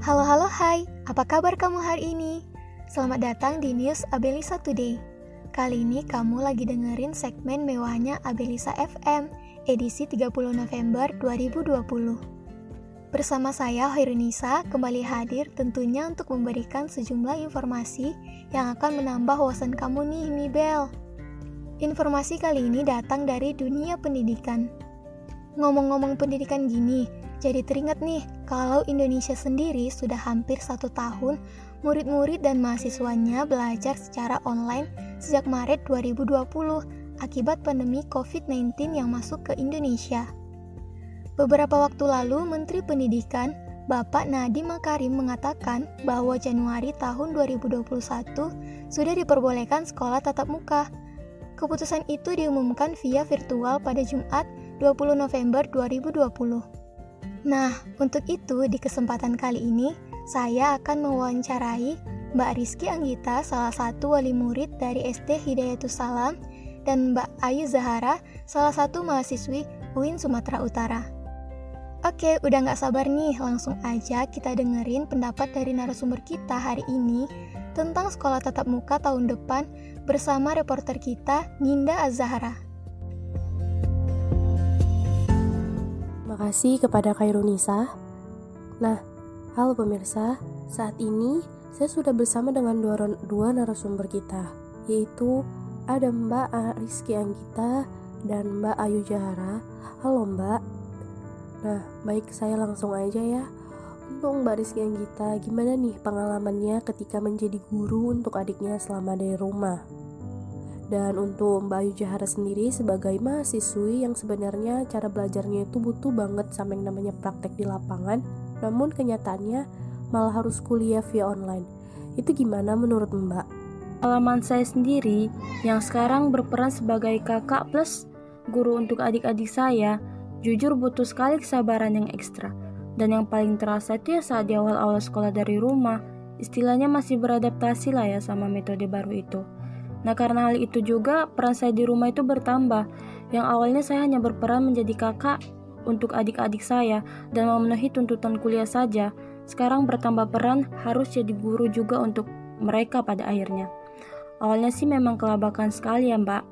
Halo halo hai, apa kabar kamu hari ini? Selamat datang di News Abelisa Today. Kali ini kamu lagi dengerin segmen mewahnya Abelisa FM, edisi 30 November 2020. Bersama saya Hoirunisa kembali hadir tentunya untuk memberikan sejumlah informasi yang akan menambah wawasan kamu nih Mibel. Informasi kali ini datang dari dunia pendidikan. Ngomong-ngomong pendidikan gini, jadi teringat nih, kalau Indonesia sendiri sudah hampir satu tahun, murid-murid dan mahasiswanya belajar secara online sejak Maret 2020 akibat pandemi COVID-19 yang masuk ke Indonesia. Beberapa waktu lalu, Menteri Pendidikan Bapak Nadiem Makarim mengatakan bahwa Januari tahun 2021 sudah diperbolehkan sekolah tatap muka. Keputusan itu diumumkan via virtual pada Jumat 20 November 2020. Nah, untuk itu di kesempatan kali ini saya akan mewawancarai Mbak Rizky Anggita, salah satu wali murid dari SD Hidayatus Salam, dan Mbak Ayu Zahara, salah satu mahasiswi UIN Sumatera Utara. Oke, udah nggak sabar nih, langsung aja kita dengerin pendapat dari narasumber kita hari ini tentang sekolah tatap muka tahun depan bersama reporter kita, Ninda Azahara. Kasih kepada Kairunisa. Nah, halo pemirsa, saat ini saya sudah bersama dengan dua, dua narasumber kita, yaitu ada Mbak Rizky Anggita dan Mbak Ayu Jahara. Halo Mbak. Nah, baik saya langsung aja ya. Untuk Mbak Rizky Anggita, gimana nih pengalamannya ketika menjadi guru untuk adiknya selama dari rumah? Dan untuk Mbak Ayu Jahara sendiri sebagai mahasiswi yang sebenarnya cara belajarnya itu butuh banget sama yang namanya praktek di lapangan, namun kenyataannya malah harus kuliah via online. Itu gimana menurut Mbak? Pengalaman saya sendiri yang sekarang berperan sebagai kakak plus guru untuk adik-adik saya, jujur butuh sekali kesabaran yang ekstra. Dan yang paling terasa itu ya saat di awal-awal sekolah dari rumah, istilahnya masih beradaptasi lah ya sama metode baru itu. Nah, karena hal itu juga peran saya di rumah itu bertambah. Yang awalnya saya hanya berperan menjadi kakak untuk adik-adik saya dan memenuhi tuntutan kuliah saja. Sekarang bertambah peran harus jadi guru juga untuk mereka pada akhirnya. Awalnya sih memang kelabakan sekali ya, Mbak.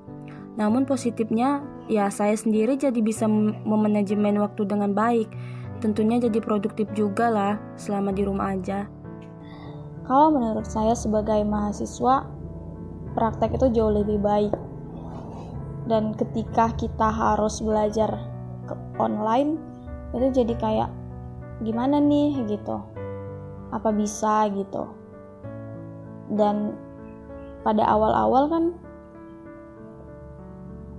Namun positifnya, ya saya sendiri jadi bisa memanajemen waktu dengan baik. Tentunya jadi produktif juga lah selama di rumah aja. Kalau menurut saya sebagai mahasiswa, praktek itu jauh lebih baik. Dan ketika kita harus belajar ke online itu jadi kayak gimana nih? gitu. Apa bisa? gitu. Dan pada awal-awal kan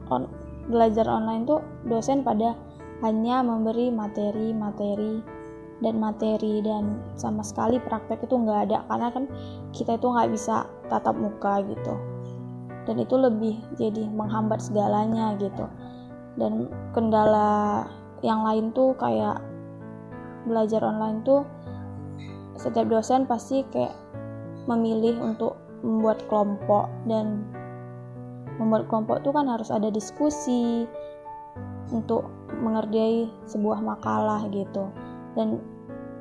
on, belajar online tuh dosen pada hanya memberi materi-materi dan materi dan sama sekali praktek itu nggak ada. Karena kan kita itu nggak bisa tatap muka gitu. Dan itu lebih jadi menghambat segalanya gitu. Dan kendala yang lain tuh kayak belajar online tuh setiap dosen pasti kayak memilih untuk membuat kelompok dan membuat kelompok itu kan harus ada diskusi untuk mengerjai sebuah makalah gitu dan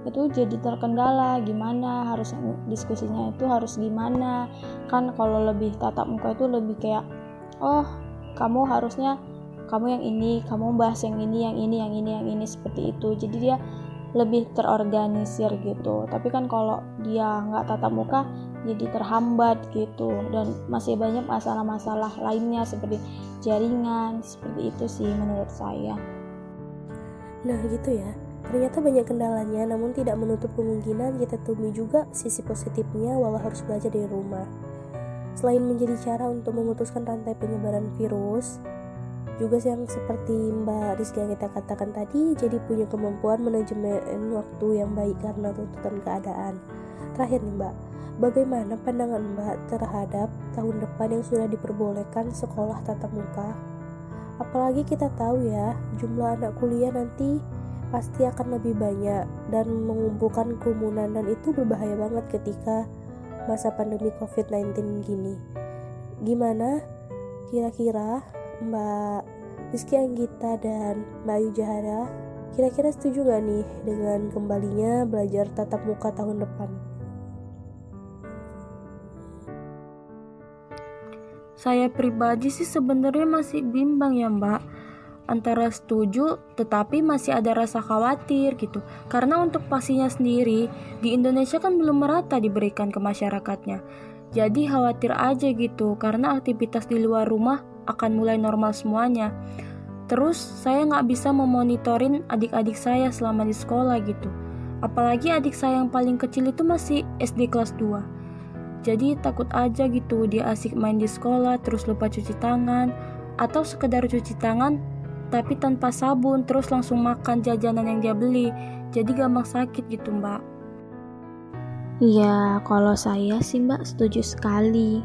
itu jadi terkendala gimana harus diskusinya itu harus gimana. Kan kalau lebih tatap muka itu lebih kayak oh kamu harusnya kamu yang ini kamu bahas yang ini yang ini yang ini yang ini seperti itu. Jadi dia lebih terorganisir gitu. Tapi kan kalau dia nggak tatap muka jadi terhambat gitu. Dan masih banyak masalah-masalah lainnya seperti jaringan seperti itu sih menurut saya. Nah gitu ya Ternyata banyak kendalanya, namun tidak menutup kemungkinan kita temui juga sisi positifnya walau harus belajar dari rumah. Selain menjadi cara untuk memutuskan rantai penyebaran virus, juga yang seperti Mbak Rizky yang kita katakan tadi, jadi punya kemampuan manajemen waktu yang baik karena tuntutan keadaan. Terakhir nih Mbak, bagaimana pandangan Mbak terhadap tahun depan yang sudah diperbolehkan sekolah tatap muka? Apalagi kita tahu ya, jumlah anak kuliah nanti pasti akan lebih banyak dan mengumpulkan kerumunan dan itu berbahaya banget ketika masa pandemi COVID-19 gini. Gimana kira-kira Mbak Rizky Anggita dan Mbak Ayu Jahara Kira-kira setuju gak nih dengan kembalinya belajar tatap muka tahun depan? Saya pribadi sih sebenarnya masih bimbang ya mbak antara setuju tetapi masih ada rasa khawatir gitu. Karena untuk pastinya sendiri di Indonesia kan belum merata diberikan ke masyarakatnya. Jadi khawatir aja gitu karena aktivitas di luar rumah akan mulai normal semuanya. Terus saya nggak bisa memonitorin adik-adik saya selama di sekolah gitu. Apalagi adik saya yang paling kecil itu masih SD kelas 2 jadi takut aja gitu dia asik main di sekolah terus lupa cuci tangan atau sekedar cuci tangan tapi tanpa sabun terus langsung makan jajanan yang dia beli. Jadi gampang sakit gitu mbak. Iya, kalau saya sih mbak setuju sekali.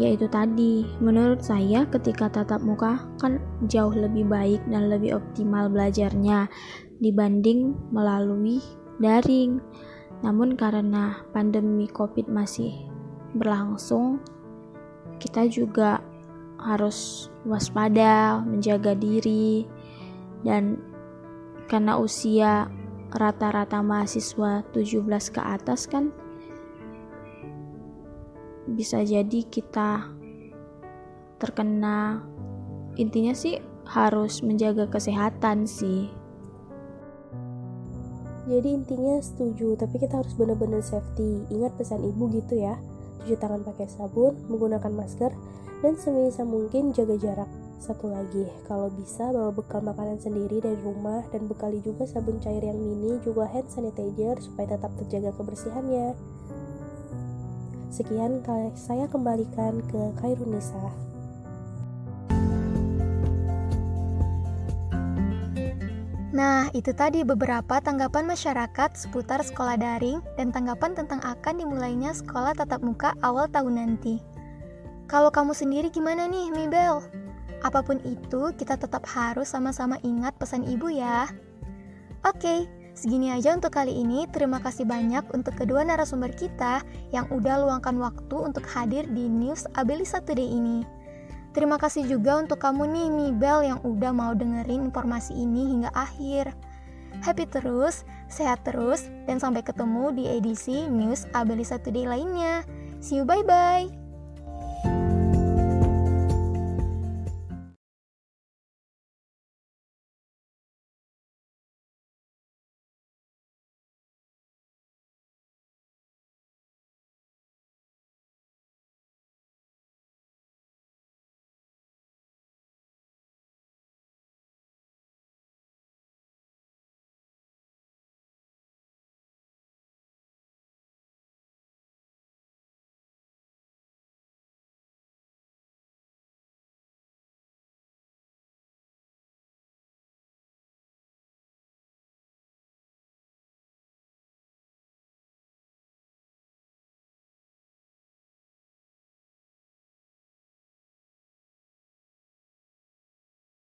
Yaitu tadi, menurut saya ketika tatap muka kan jauh lebih baik dan lebih optimal belajarnya dibanding melalui daring. Namun karena pandemi COVID masih berlangsung, kita juga harus waspada, menjaga diri, dan karena usia rata-rata mahasiswa 17 ke atas kan bisa jadi kita terkena intinya sih harus menjaga kesehatan sih. Jadi intinya setuju tapi kita harus benar-benar safety. Ingat pesan ibu gitu ya cuci tangan pakai sabun menggunakan masker dan sebisa mungkin jaga jarak. Satu lagi, kalau bisa bawa bekal makanan sendiri dari rumah dan bekali juga sabun cair yang mini juga hand sanitizer supaya tetap terjaga kebersihannya. Sekian saya kembalikan ke Kairunisa. Nah, itu tadi beberapa tanggapan masyarakat seputar sekolah daring dan tanggapan tentang akan dimulainya sekolah tatap muka awal tahun nanti. Kalau kamu sendiri gimana nih, Mibel? Apa pun itu, kita tetap harus sama-sama ingat pesan ibu ya. Oke, segini aja untuk kali ini. Terima kasih banyak untuk kedua narasumber kita yang udah luangkan waktu untuk hadir di News Abelisa Today ini. Terima kasih juga untuk kamu nih, Mibel, yang udah mau dengerin informasi ini hingga akhir. Happy terus, sehat terus, dan sampai ketemu di edisi News Abelisa Today lainnya. See you, bye-bye!